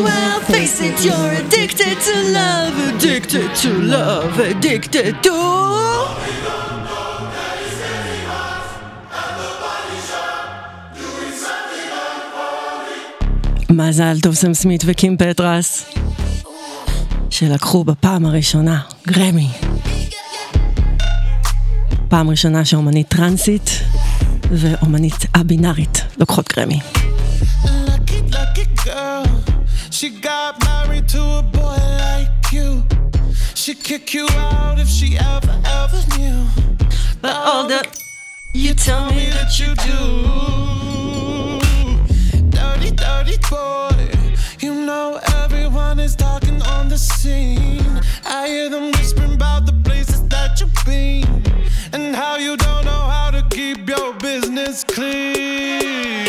well face it, you're addicted to love, addicted to love, addicted to... מזל טוב סם סמית וקים פטרס, שלקחו בפעם הראשונה גרמי. פעם ראשונה שאומנית טרנסית ואומנית א-בינארית לוקחות גרמי. Lucky, lucky girl. She got married to a boy like you. She'd kick you out if she ever, ever knew. But all the You tell me that you do. Dirty, dirty boy. You know everyone is talking on the scene. I hear them whispering about the places that you've been. And how you don't know how to keep your business clean.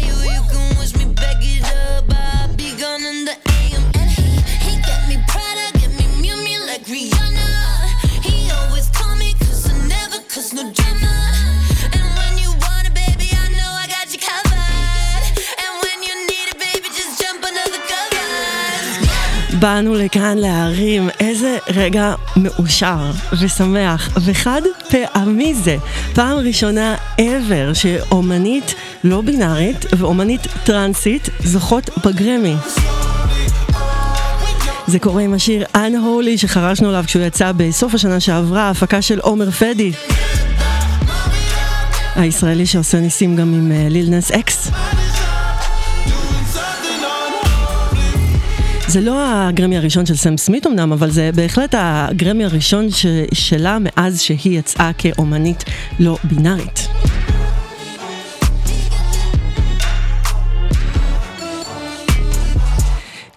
באנו לכאן להרים איזה רגע מאושר ושמח וחד פעמי זה. פעם ראשונה ever שאומנית לא בינארית ואומנית טרנסית זוכות בגרמי. זה קורה עם השיר Unholy שחרשנו עליו כשהוא יצא בסוף השנה שעברה, הפקה של עומר פדי. הישראלי שעושה ניסים גם עם אה, ליל נס אקס. זה לא הגרמי הראשון של סם סמית אמנם, אבל זה בהחלט הגרמי הראשון ש- שלה מאז שהיא יצאה כאומנית לא בינארית.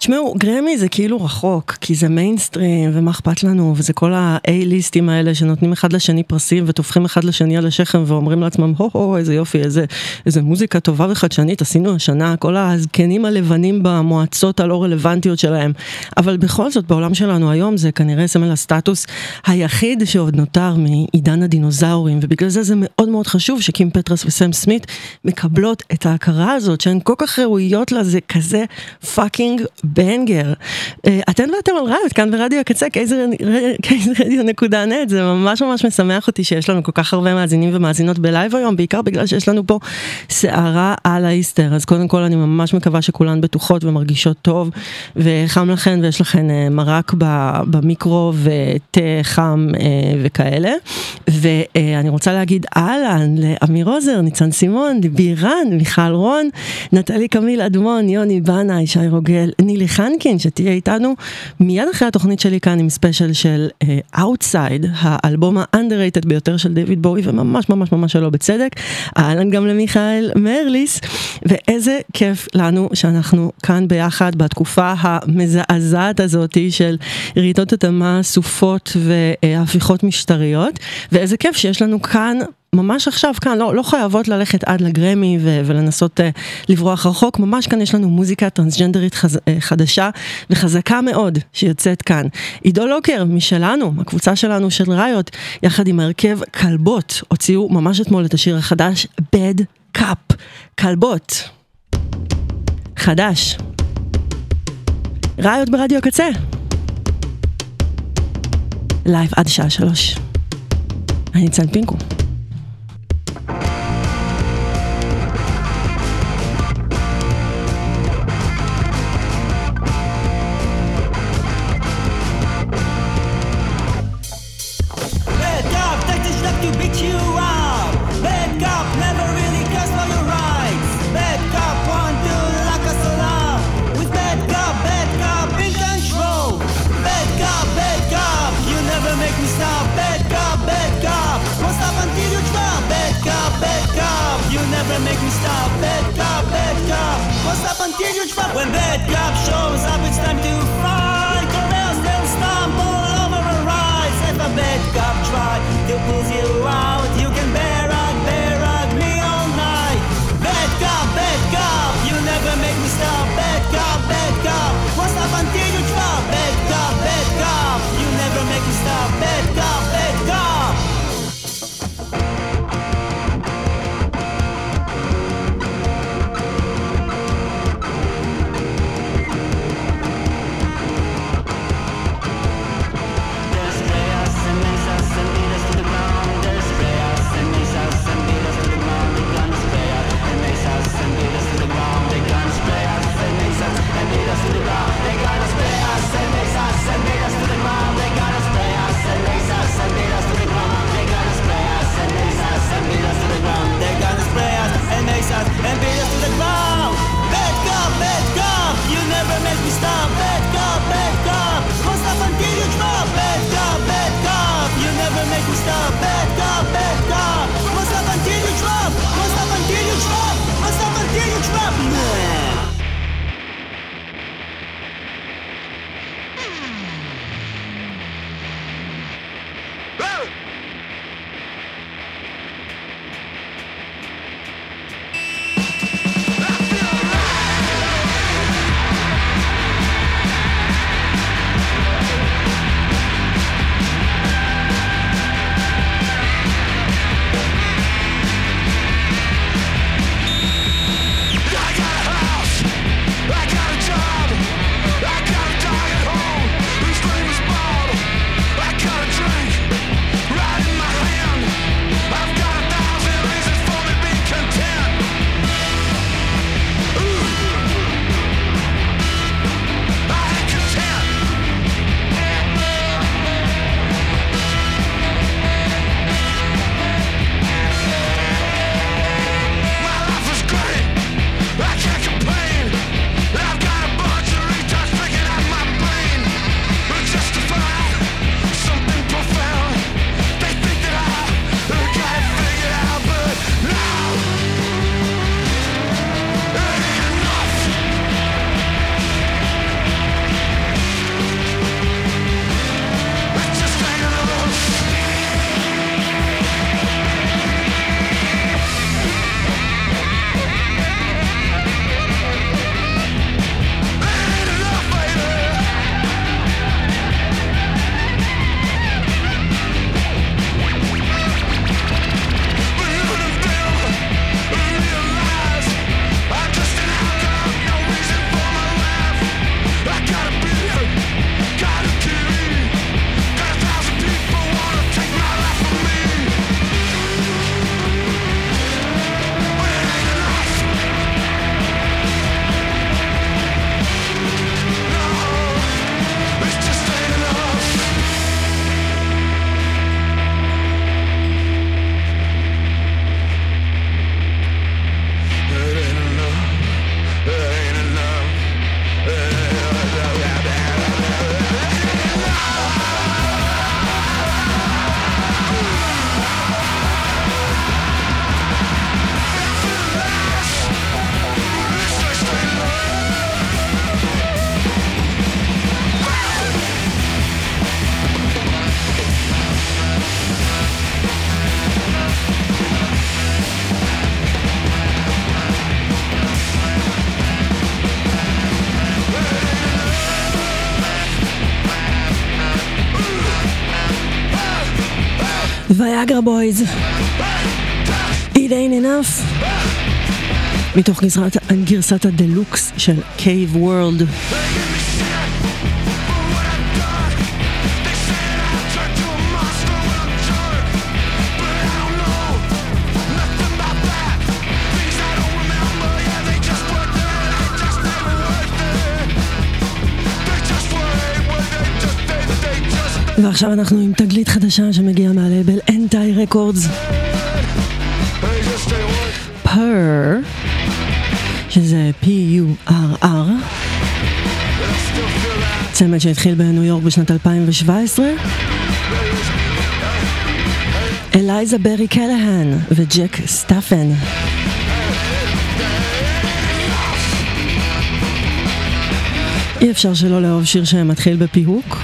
תשמעו, גרמי זה כאילו רחוק, כי זה מיינסטרים, ומה אכפת לנו, וזה כל ה-A-ליסטים האלה שנותנים אחד לשני פרסים וטופחים אחד לשני על השכם ואומרים לעצמם, הו-הו, איזה יופי, איזה, איזה מוזיקה טובה וחדשנית עשינו השנה, כל הזקנים הלבנים במועצות הלא רלוונטיות שלהם. אבל בכל זאת, בעולם שלנו היום זה כנראה סמל הסטטוס היחיד שעוד נותר מעידן הדינוזאורים, ובגלל זה זה מאוד מאוד חשוב שקים פטרס וסם סמית מקבלות את ההכרה הזאת, שהן כל כך ראויות לה, זה כזה fucking banger. אה, אתן ואתם על רדיו, כאן ברדיו הקצה, KZ KZRadio נקודה net, זה ממש ממש משמח אותי שיש לנו כל כך הרבה מאזינים ומאזינות בלייב היום, בעיקר בגלל שיש לנו פה סערה על האיסטר, אז קודם כל אני ממש מקווה שכולן בטוחות ומרגישות טוב, וחם לכן ויש לכן אה, מרק במיקרו ותה חם אה, וכאלה. ואני רוצה להגיד אהלן לאמיר עוזר, ניצן סימון, בירן, מיכל רון, נטלי קמיל אדמון, יוני בנה, ישי רוגל, נילי חנקין, שתהיה איתנו מיד אחרי התוכנית שלי כאן עם ספיישל של uh, האלבום ה underrated ביותר של דיוויד בואי, וממש ממש ממש שלא בצדק. אהלן גם למיכאל מרליס, ואיזה כיף לנו שאנחנו כאן ביחד בתקופה המזעזעת הזאתי של רעידות אדמה, סופות והפיכות משטריות, ואיזה כיף שיש לנו כאן ממש עכשיו כאן, לא, לא חייבות ללכת עד לגרמי ו- ולנסות uh, לברוח רחוק, ממש כאן יש לנו מוזיקה טרנסג'נדרית חז- uh, חדשה וחזקה מאוד שיוצאת כאן. עידו לוקר משלנו, הקבוצה שלנו של ראיות, יחד עם ההרכב כלבות, הוציאו ממש אתמול את השיר החדש Bad Cup, כלבות. חדש. ראיות ברדיו הקצה. לייב עד שעה שלוש. אני ניצן פינקו. When bad cop shows up, ויאגרה בויז, It ain't enough, מתוך גרסת, גרסת הדלוקס של Cave World. ועכשיו אנחנו עם תגלית חדשה שמגיעה מהלבל אנטי רקורדס. פר, שזה P-U-R-R, צמד שהתחיל בניו יורק בשנת 2017. אלייזה ברי קלהן וג'ק סטאפן אי אפשר שלא לאהוב שיר שמתחיל בפיהוק.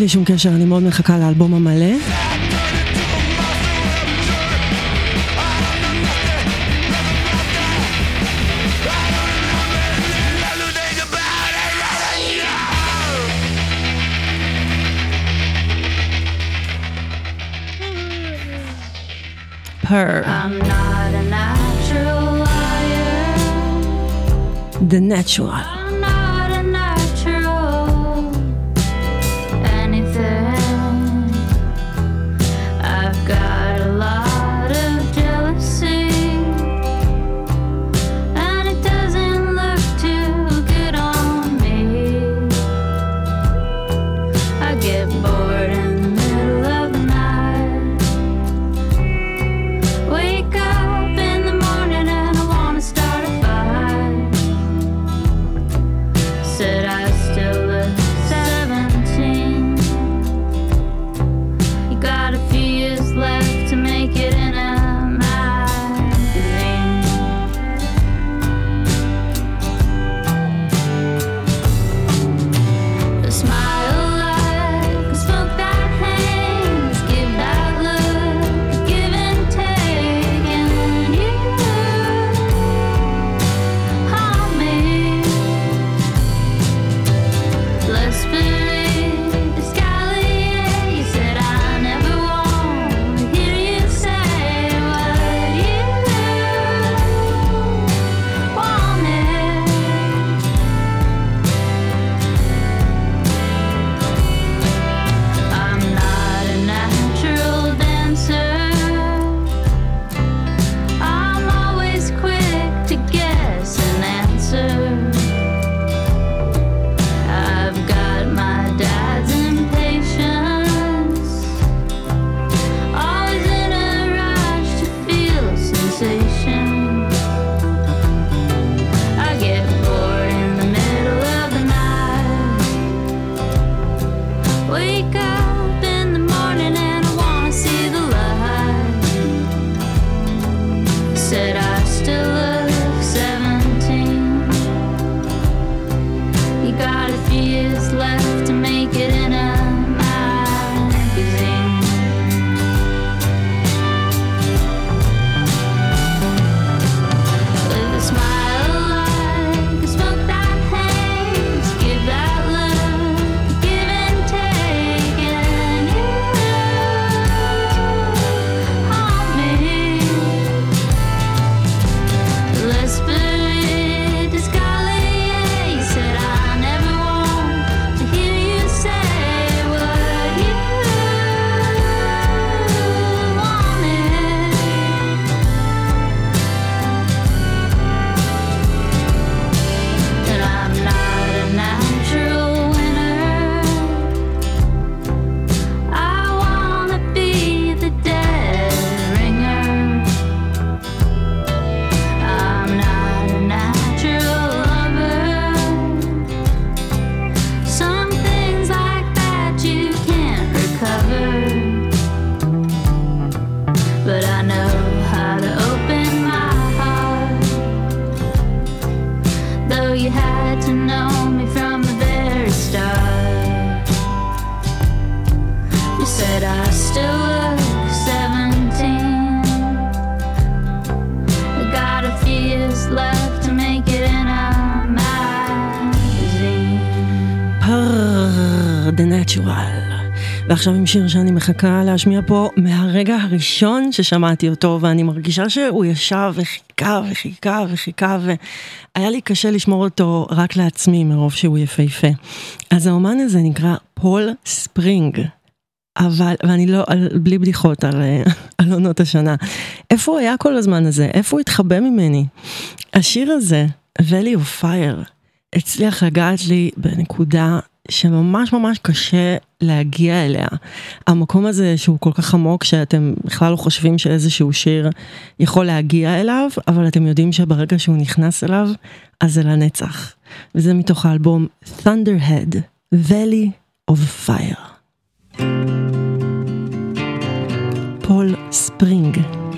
בלי שום קשר, אני מאוד מחכה לאלבום המלא. I'm not a. The Natural. שיר שאני מחכה להשמיע פה מהרגע הראשון ששמעתי אותו, ואני מרגישה שהוא ישב וחיכה וחיכה וחיכה, והיה לי קשה לשמור אותו רק לעצמי מרוב שהוא יפהפה. אז האומן הזה נקרא פול ספרינג. אבל, ואני לא, על, בלי בדיחות על, על עונות השנה. איפה הוא היה כל הזמן הזה? איפה הוא התחבא ממני? השיר הזה, Value of Fire, הצליח לגעת לי בנקודה שממש ממש קשה להגיע אליה. המקום הזה שהוא כל כך עמוק שאתם בכלל לא חושבים שאיזשהו שיר יכול להגיע אליו, אבל אתם יודעים שברגע שהוא נכנס אליו, אז זה לנצח. וזה מתוך האלבום Thunderhead, Valley of Fire. פול ספרינג.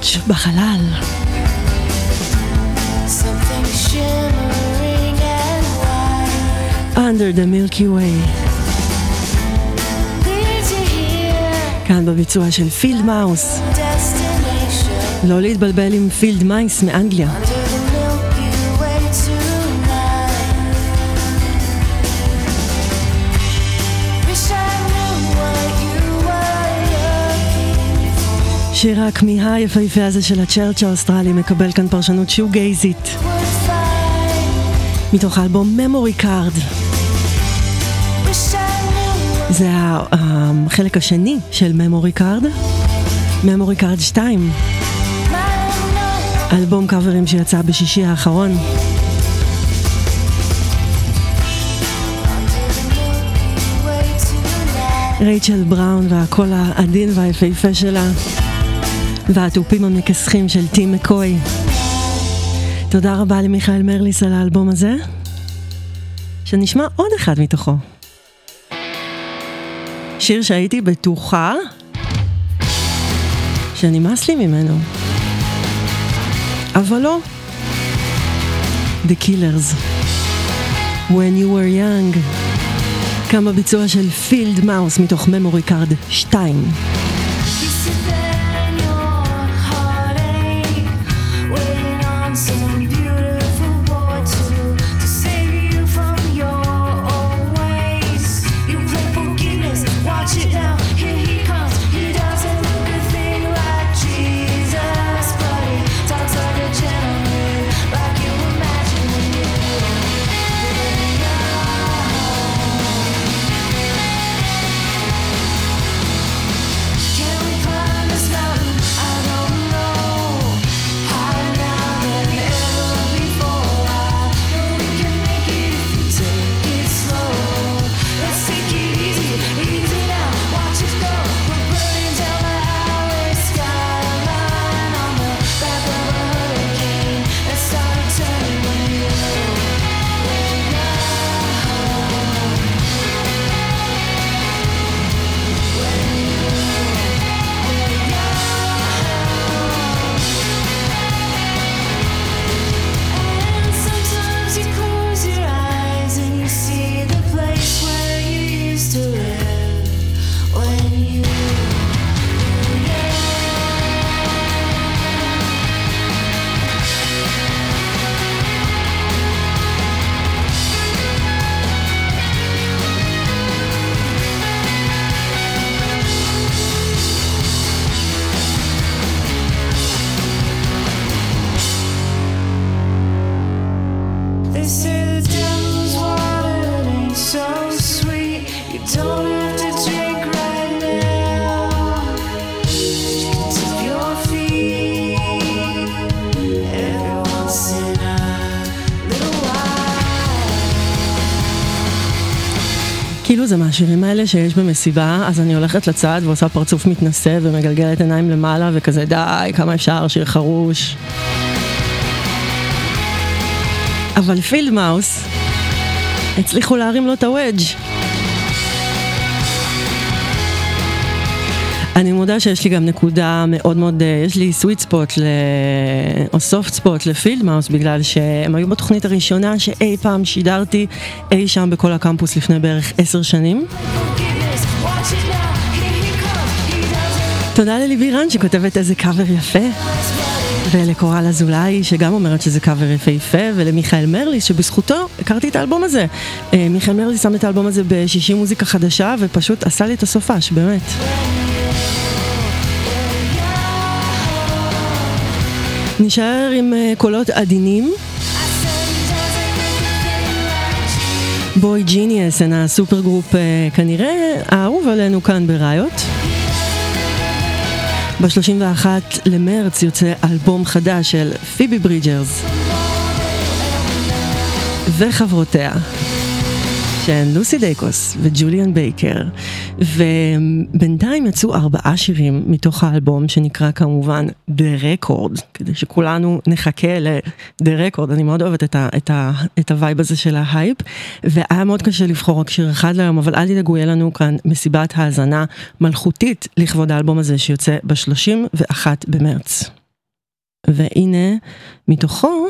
הצ'רץ' בחלל. Under the Milky Way. כאן בביצוע של פילד מאוס. לא להתבלבל עם פילד מייס מאנגליה. under שיר הכמיהה היפהפה הזה של ה Church האוסטרלי מקבל כאן פרשנות שוגייזית. מתוך האלבום I knew זה ה- החלק השני של Memory Card. Memory Card 2, what I know. אלבום קאברים שיצא בשישי האחרון. רייצ'ל בראון והקול העדין והיפהפה שלה, והתופים המכסחים של טים מקוי. תודה רבה למיכאל מרליס על האלבום הזה, שנשמע עוד אחד מתוכו. שיר שהייתי בטוחה שנמאס לי ממנו. אבל לא. The Killers. When you were young. כאן בביצוע של פילד מאוס מתוך ממורי קארד 2. האלה שיש במסיבה, אז אני הולכת לצד ועושה פרצוף מתנשא ומגלגלת עיניים למעלה וכזה די, כמה אפשר, שיר חרוש. אבל פילד מאוס, הצליחו להרים לו את הוודג'. אני מודה שיש לי גם נקודה מאוד מאוד, אה, יש לי סוויט ספוט ל... או סופט ספוט לפילד מאוס בגלל שהם היו בתוכנית הראשונה שאי פעם שידרתי אי שם בכל הקמפוס לפני בערך עשר שנים. תודה לליבי שכותבת איזה קאבר יפה, ולקורל אזולאי שגם אומרת שזה קאבר יפהפה, ולמיכאל מרליס שבזכותו הכרתי את האלבום הזה. אה, מיכאל מרליס שם את האלבום הזה בשישי מוזיקה חדשה, ופשוט עשה לי את הסופש, באמת. נשאר עם אה, קולות עדינים. boygenius, הן ה supergroup אה, כנראה האהוב עלינו כאן בראיות. ב-31 למרץ יוצא אלבום חדש של פיבי ברידג'רס וחברותיה. של לוסי דייקוס וג'וליאן בייקר, ובינתיים יצאו ארבעה שירים מתוך האלבום שנקרא כמובן The Record, כדי שכולנו נחכה ל-The Record, אני מאוד אוהבת את, ה- את, ה- את ה vibe הזה של ההייפ, והיה מאוד קשה לבחור רק שיר אחד להיום, אבל אל תדאגו, יהיה לנו כאן מסיבת האזנה מלכותית לכבוד האלבום הזה שיוצא ב-31 במרץ. והנה, מתוכו,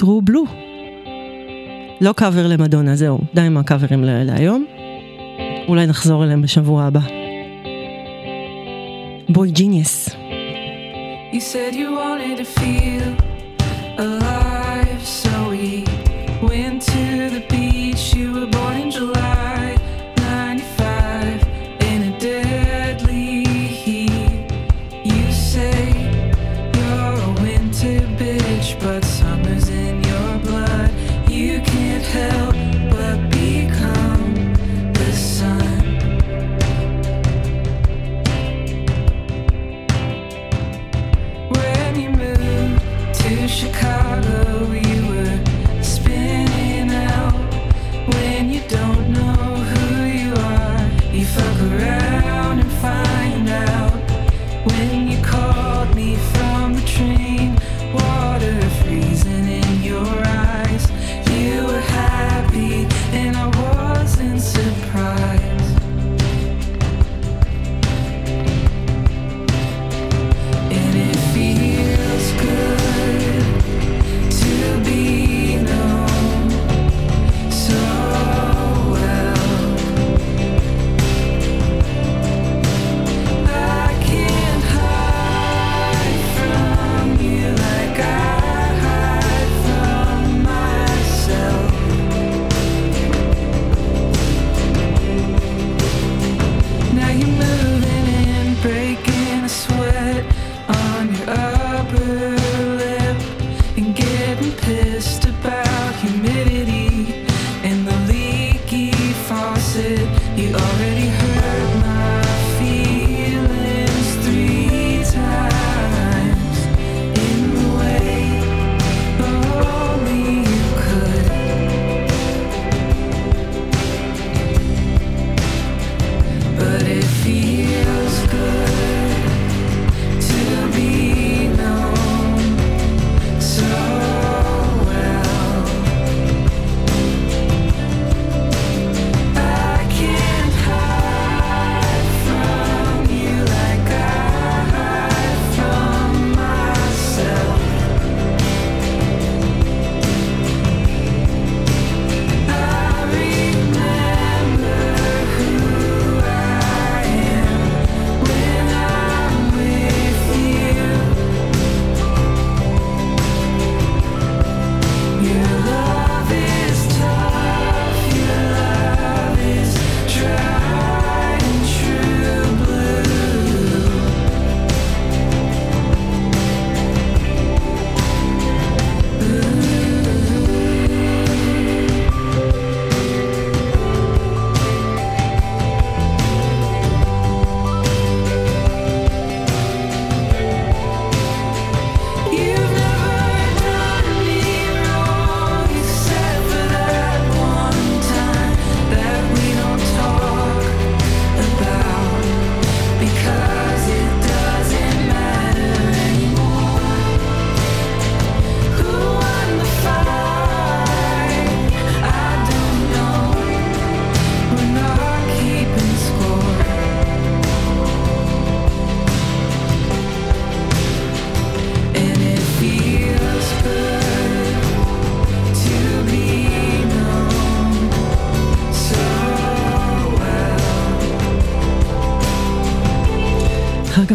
True Blue. לא קאבר למדונה, זהו, די עם הקאברים להיום. אולי נחזור אליהם בשבוע הבא. boygenius. You said you wanted to feel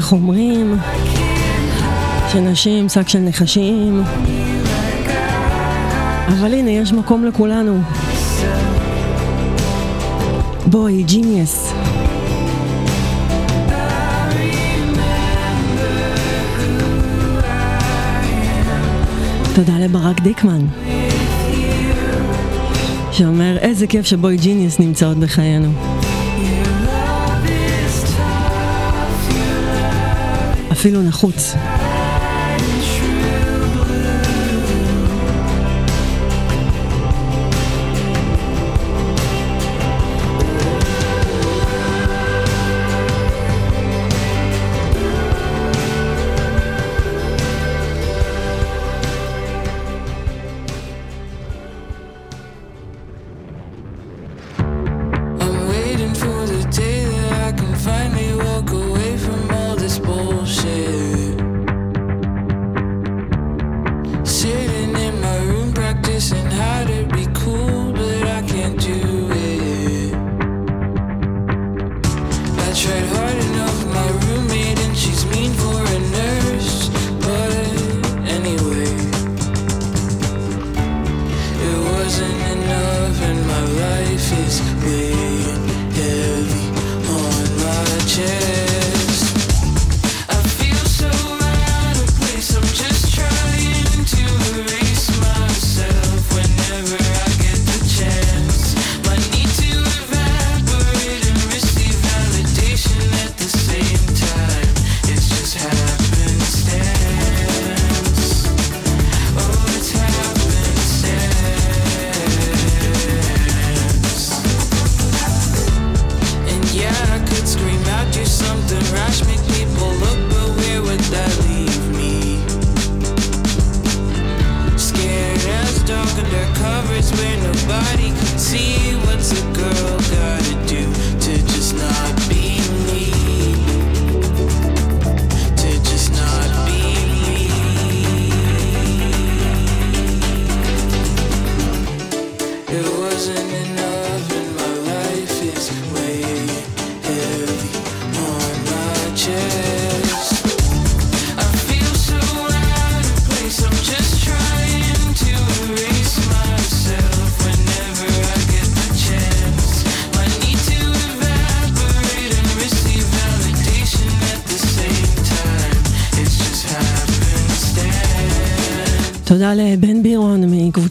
כך אומרים שנשים שק של נחשים, אבל הנה, יש מקום לכולנו. boygenius. תודה לברק דיקמן, שאומר איזה כיף ש boygenius נמצאות בחיינו. אפילו נחוץ.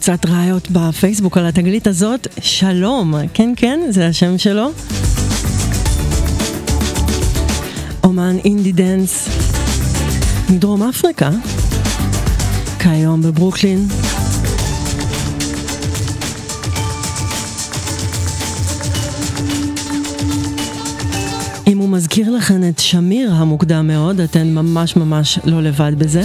מקבוצת ראיות בפייסבוק על התגלית הזאת. שלום, כן כן, זה השם שלו. אומן indie dance מדרום אפריקה, כיום בברוקלין. אם הוא מזכיר לכן את שמיר המוקדם מאוד, אתן ממש ממש לא לבד בזה.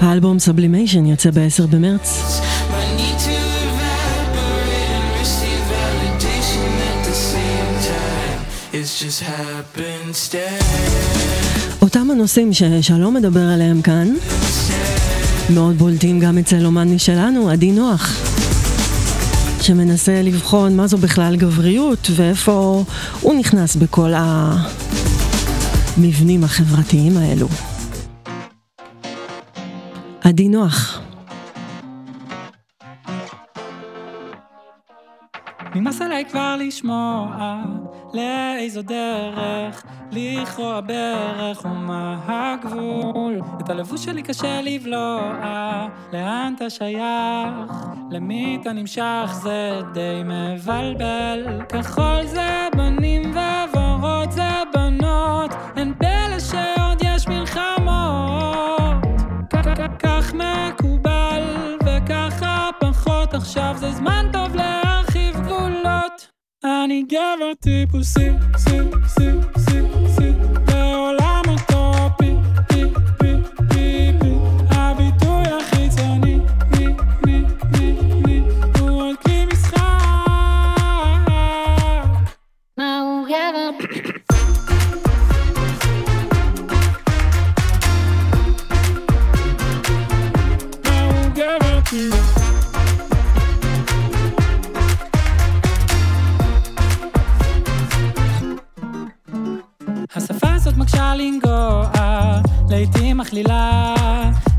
האלבום סבלימיישן יוצא ב-10 במרץ. אותם הנושאים ששלום מדבר עליהם כאן, מאוד בולטים גם אצל אומן משלנו, עדי נוח, שמנסה לבחון מה זו בכלל גבריות ואיפה הוא נכנס בכל המבנים החברתיים האלו. עדי נוח, נמאס עליי כבר לשמוע לאיזו דרך לכרוע ברך ומה הגבול את הלבוש שלי קשה לבלוע לאן אתה שייך? למי אתה נמשך? זה די מבלבל כחול זה בנים וורוד זה בנות אין פלא שעוד עכשיו זה זמן טוב להרחיב גבולות. אני גבר טיפוסי, סי, סי, סי, סי לעתים מכלילה,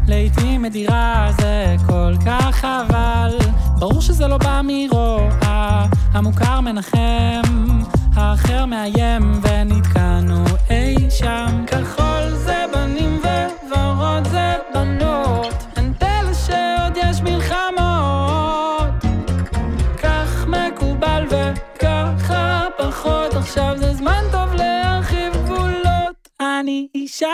לעתים מדירה, זה כל כך חבל. ברור שזה לא בא מרוע, המוכר מנחם, האחר מאיים, ונתקענו אי שם. כחול גבולות אני אישה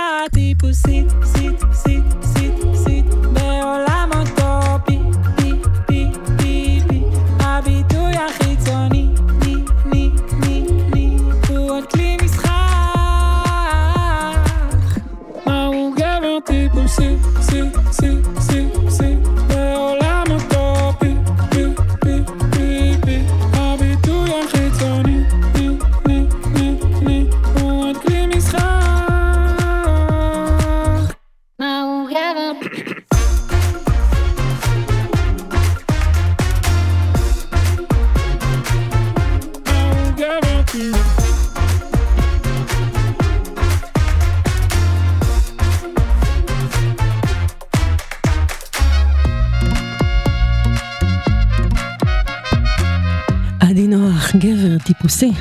הרוסי.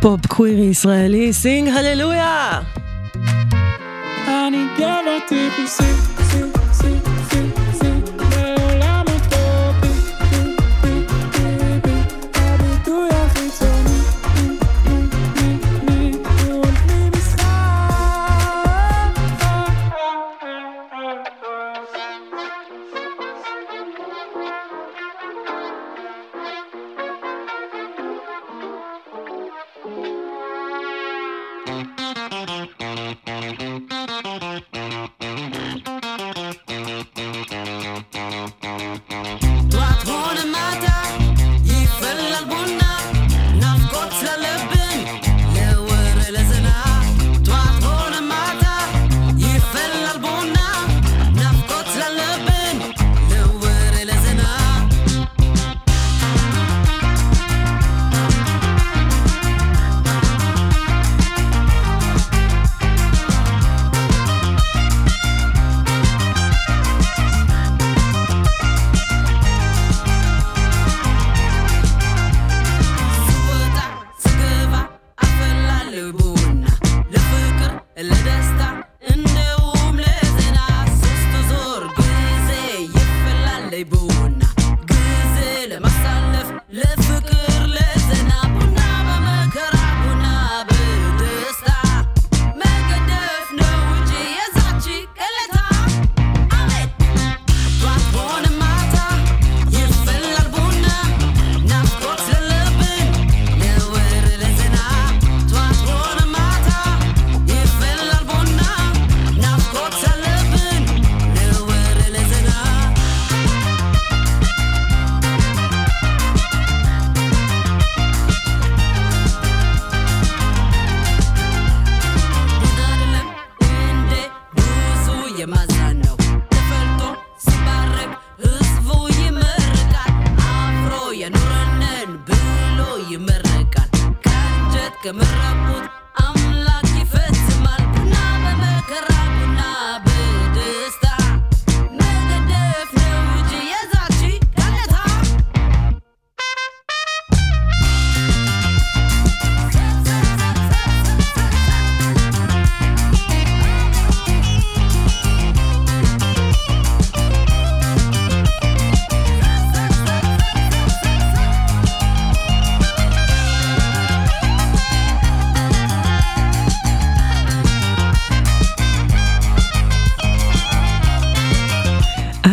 פופ קווירי ישראלי, Sing Hallelujah! אני גאה בטיפוסים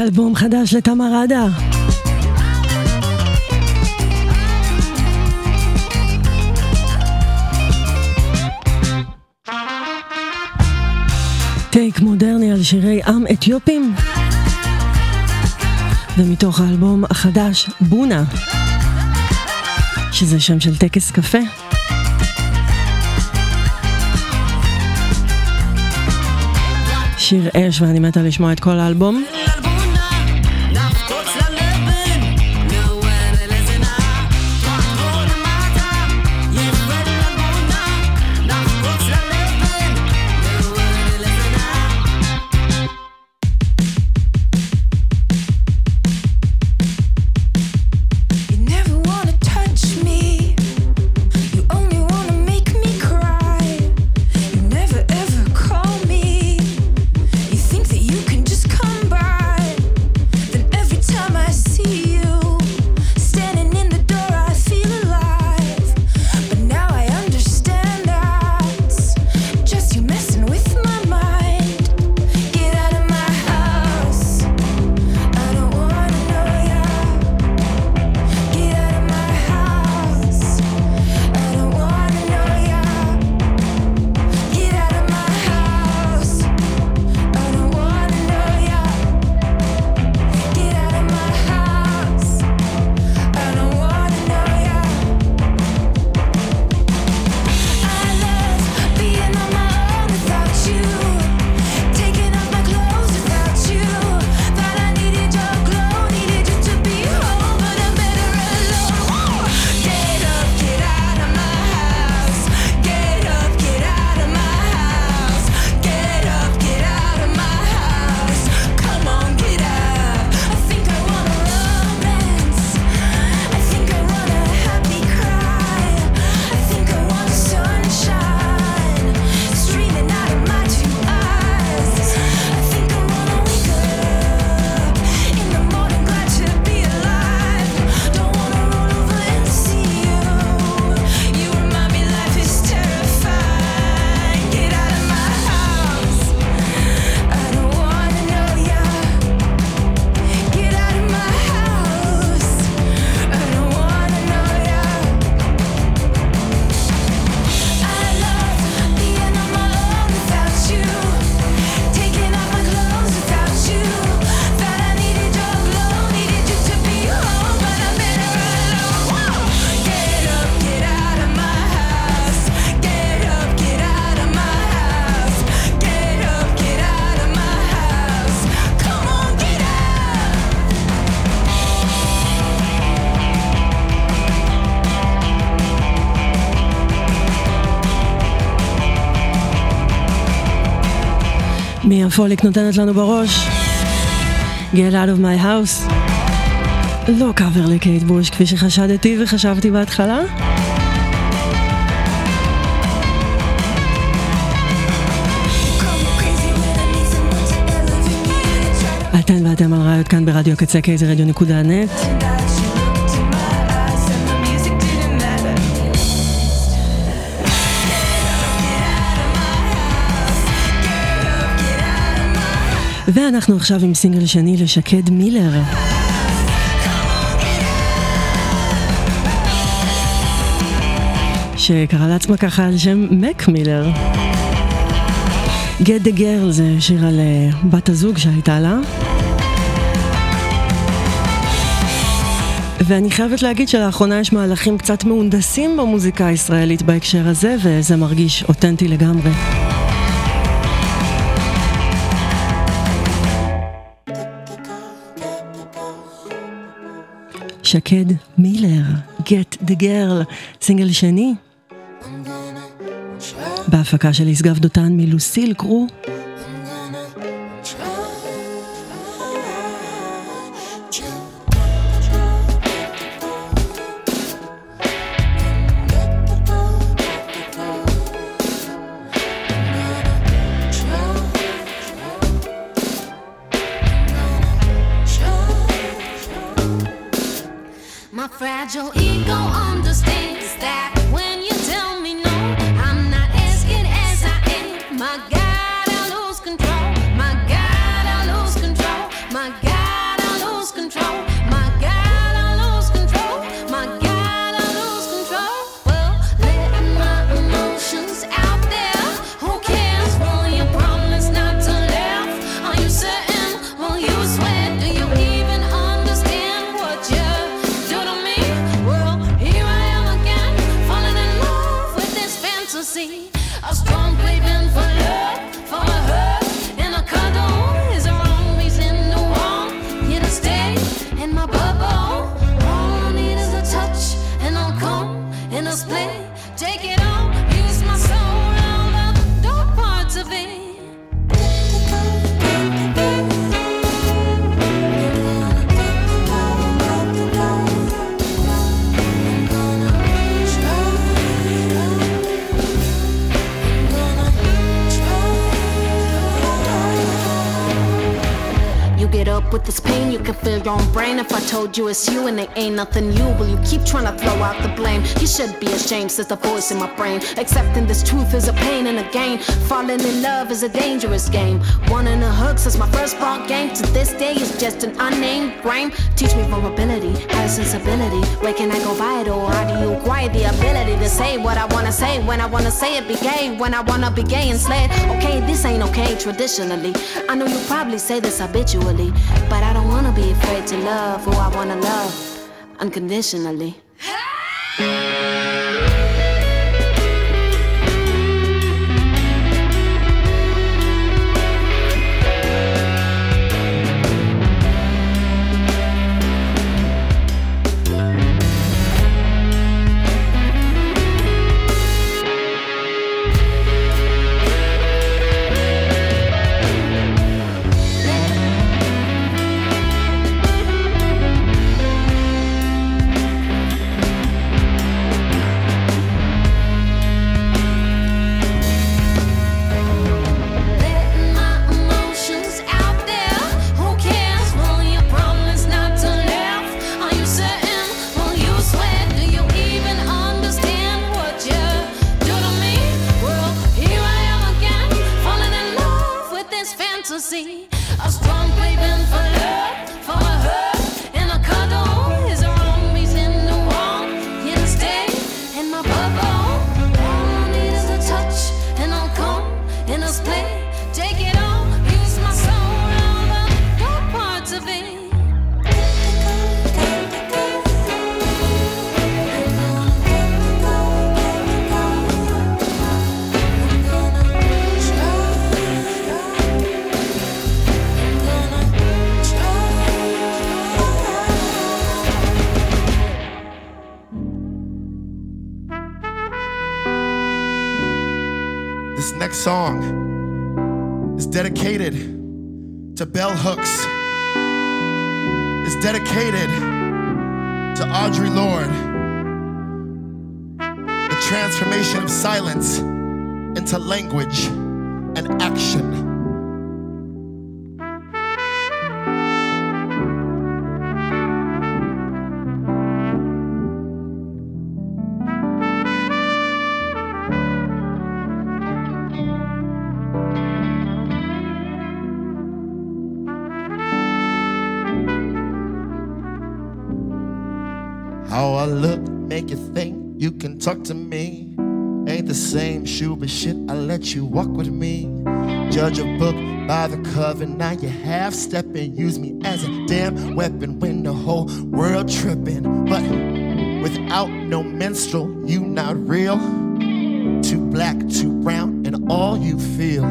אלבום חדש לתמר עדה. טייק מודרני על שירי עם אתיופים. ומתוך האלבום החדש, בונה, שזה שם של טקס קפה. שיר אש ואני מתה לשמוע את כל האלבום. פוליק נותנת לנו בראש. Get out of my house. לא קאבר לקייט בוש כפי שחשדתי וחשבתי בהתחלה. אתן ואתם על ראיות כאן ברדיו קצה קייזר רדיו נקודה נט. ואנחנו עכשיו עם סינגל שני לשקד מילר. שקרא לעצמה ככה על שם מק מילר. Get the Girl זה שיר על אה, בת הזוג שהייתה לה. ואני חייבת להגיד שלאחרונה יש מהלכים קצת מהונדסים במוזיקה הישראלית בהקשר הזה, וזה מרגיש אותנטי לגמרי. שקד מילר, Get the Girl, סינגל שני. בהפקה של ישגב דותן מלוסיל קרו. Your own brain. If I told you it's you and it ain't nothing new, will you keep trying to throw out the blame? You should be ashamed, says the voice in my brain. Accepting this truth is a pain and a gain. Falling in love is a dangerous game. Wanting a hook since my first ball game to this day is just an unnamed grime. Teach me vulnerability, high sensibility. Where can I go vital? How do you acquire the ability to say what I wanna say when I wanna say it? Be gay when I wanna be gay and sled. Okay, this ain't okay traditionally. I know you probably say this habitually, but I don't wanna be afraid to love who I wanna love unconditionally. Fantasy. A strong song is dedicated to bell hooks. It's dedicated to Audrey Lorde. The transformation of silence into language and action. Make you think you can talk to me. Ain't the same shoe, but shit, I let you walk with me. Judge a book by the cover, now you half stepping. Use me as a damn weapon when the whole world tripping. But without no minstrel, you not real. Too black, too brown, and all you feel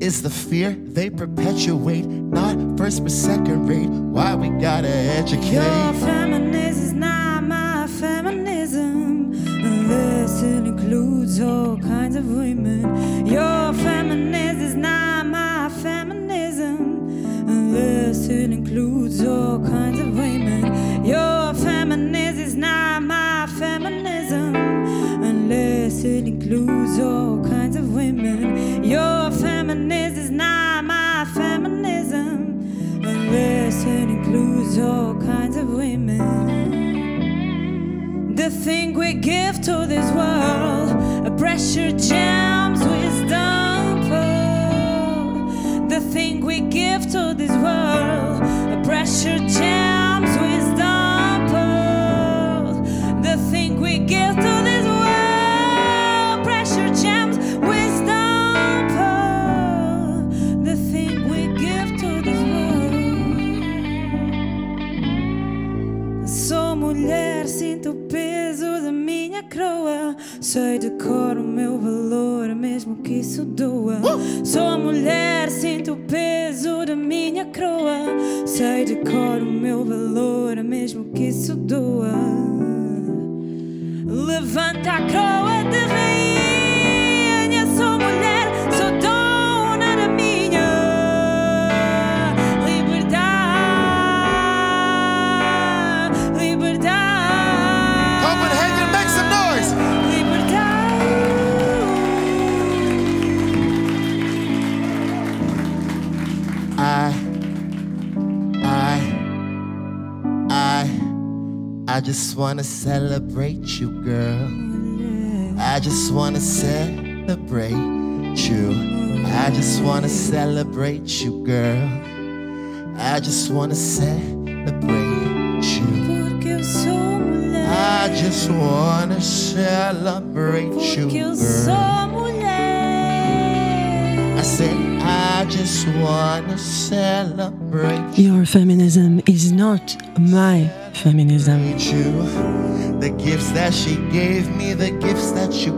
is the fear they perpetuate. Not first but second rate. Why we gotta educate? Feminism, unless it includes all kinds of women. Your feminism is not my feminism, unless it includes all kinds of women. Your feminism is not my feminism, unless it includes all kinds of women. Your feminism is not my feminism, unless it includes all kinds The thing we give to this world, a pressure jams wisdom. The thing we give to this world, a pressure jams Sei de cor o meu valor, mesmo que isso doa. Sou mulher, sinto o peso da minha croa. Sei de cor o meu valor, mesmo que isso doa. Levanta a croa de rainha, I just wanna celebrate you, girl. I just wanna celebrate you. I just wanna celebrate you, girl. I just wanna celebrate you. I just wanna celebrate you, girl. I said, I just wanna celebrate Your feminism is not my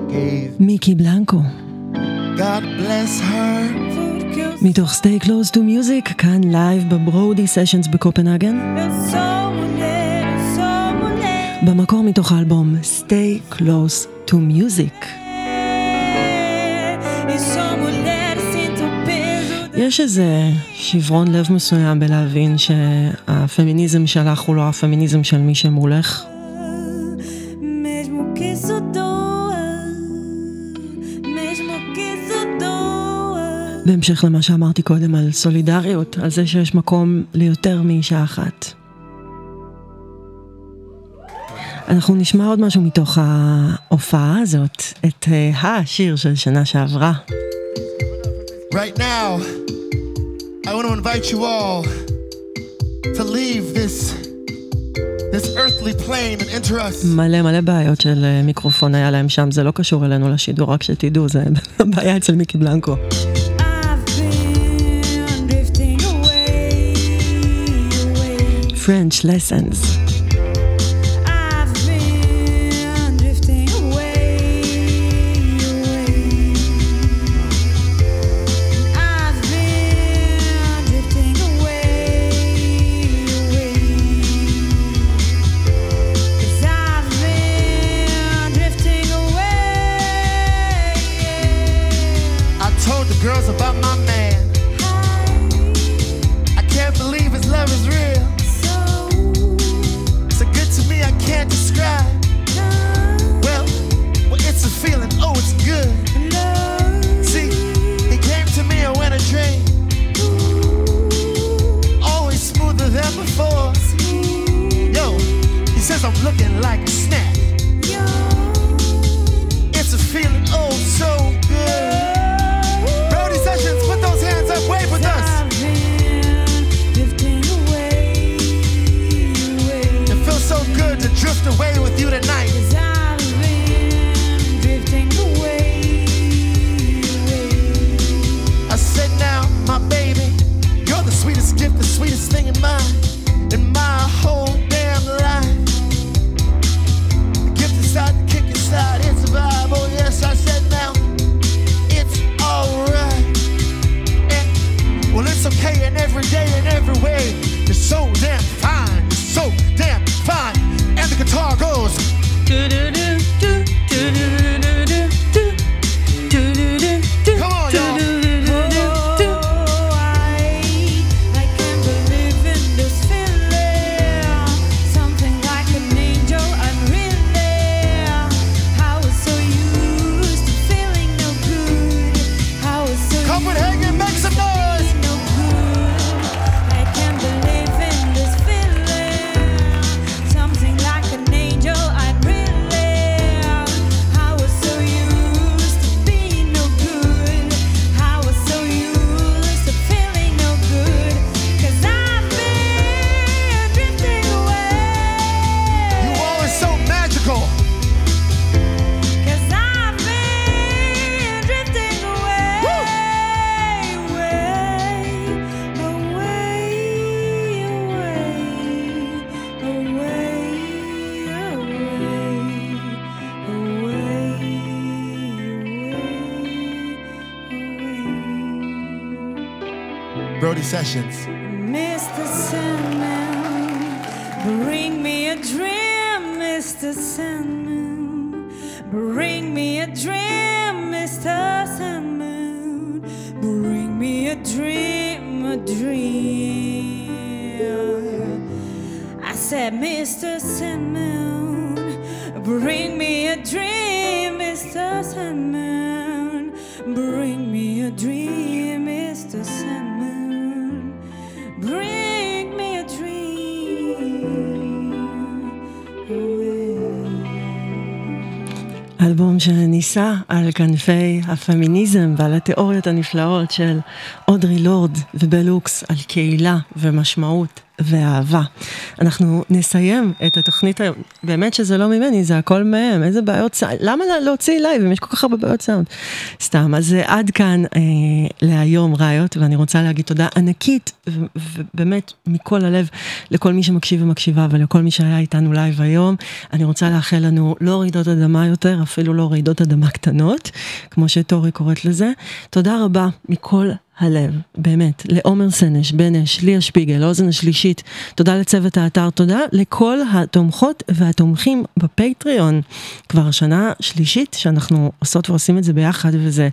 gave. מיקי בלנקו, God bless her. Porque eu מתוך Stay Close to Music, כאן לייב בברודי סשנס בקופנהגן. במקור מתוך האלבום Stay Close to Music. יש איזה שברון לב מסוים בלהבין שהפמיניזם שלך הוא לא הפמיניזם של מי שמולך. בהמשך למה שאמרתי קודם על סולידריות, על זה שיש מקום ליותר מאישה אחת. אנחנו נשמע עוד משהו מתוך ההופעה הזאת, את אה, השיר של שנה שעברה. Right now, I want to invite you all to leave this this earthly plane and enter us. מלא מלא בעיות של אה, מיקרופון היה להם שם, זה לא קשור אלינו לשידור, רק שתדעו, זה בעיה אצל מיקי בלנקו. French lessons. Sessions. שנישא על כנפי הפמיניזם ועל התיאוריות הנפלאות של אודרי לורד ובל הוקס על קהילה ומשמעות ואהבה. אנחנו נסיים את התוכנית היום, באמת שזה לא ממני, זה הכל מהם, איזה בעיות סאונד, למה לה- להוציא live אם יש כל כך הרבה בעיות סאונד? סתם, אז אה, עד כאן אה, להיום ראיות, ואני רוצה להגיד תודה ענקית, ובאמת מכל הלב לכל מי שמקשיב ומקשיבה ולכל מי שהיה איתנו live היום. אני רוצה לאחל לנו לא רעידות אדמה יותר, אפילו לא רעידות אדמה קטנות, כמו שטורי קוראת לזה. תודה רבה מכל הלב, באמת, לעומר סנש, בנש, ליה שפיגל, האוזן השלישית, תודה לצוות האתר, תודה לכל התומכות והתומכים בפטריון. כבר שנה שלישית שאנחנו עושות ועושים את זה ביחד, וזה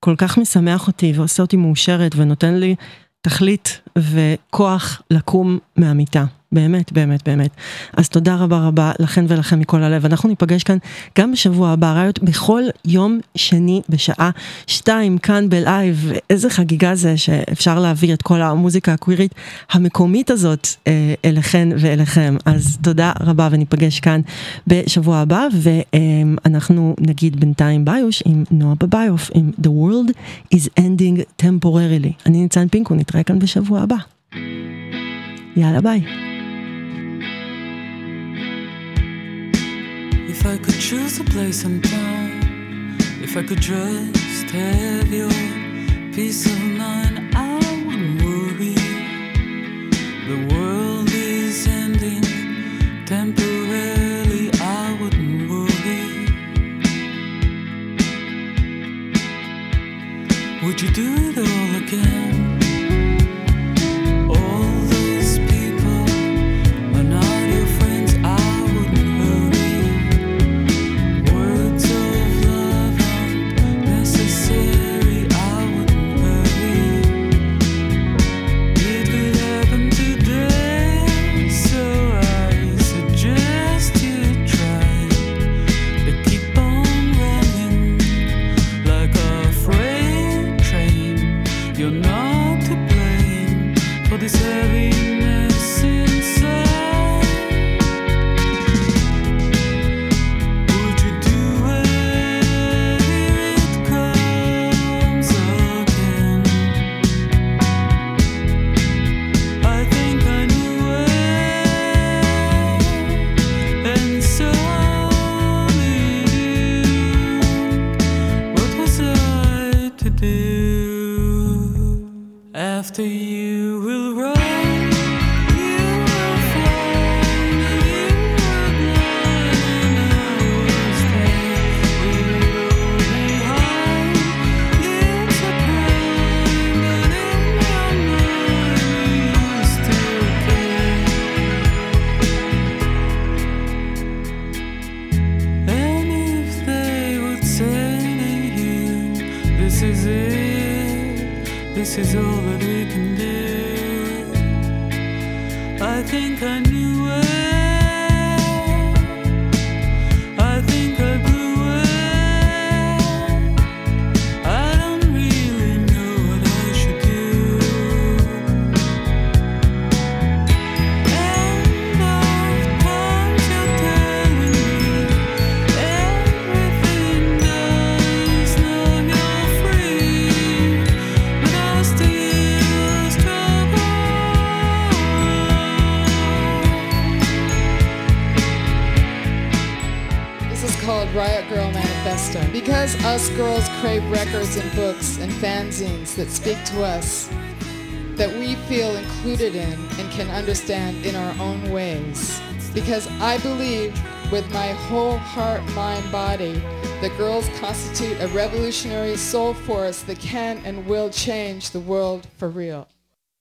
כל כך משמח אותי ועושה אותי מאושרת ונותן לי תכלית וכוח לקום מהמיטה. באמת, באמת, באמת. אז תודה רבה רבה לכן ולכם מכל הלב. אנחנו ניפגש כאן גם בשבוע הבא, ראיות בכל יום שני בשעה שתיים כאן בלייב. איזה חגיגה זה שאפשר להעביר את כל המוזיקה הקווירית המקומית הזאת אה, אליכן ואליכם. אז תודה רבה וניפגש כאן בשבוע הבא, ואנחנו נגיד בינתיים ביוש עם נועה בביוף, עם The World is Ending Temporarily. אני ניצן פינקו, נתראה כאן בשבוע הבא. יאללה ביי. If I could choose a place and time, if I could just have your peace of mind, I wouldn't worry. The world is ending temporarily, I wouldn't worry. Would you do it all records and books and fanzines that speak to us, that we feel included in and can understand in our own ways. Because I believe with my whole heart, mind, body that girls constitute a revolutionary soul force that can and will change the world for real.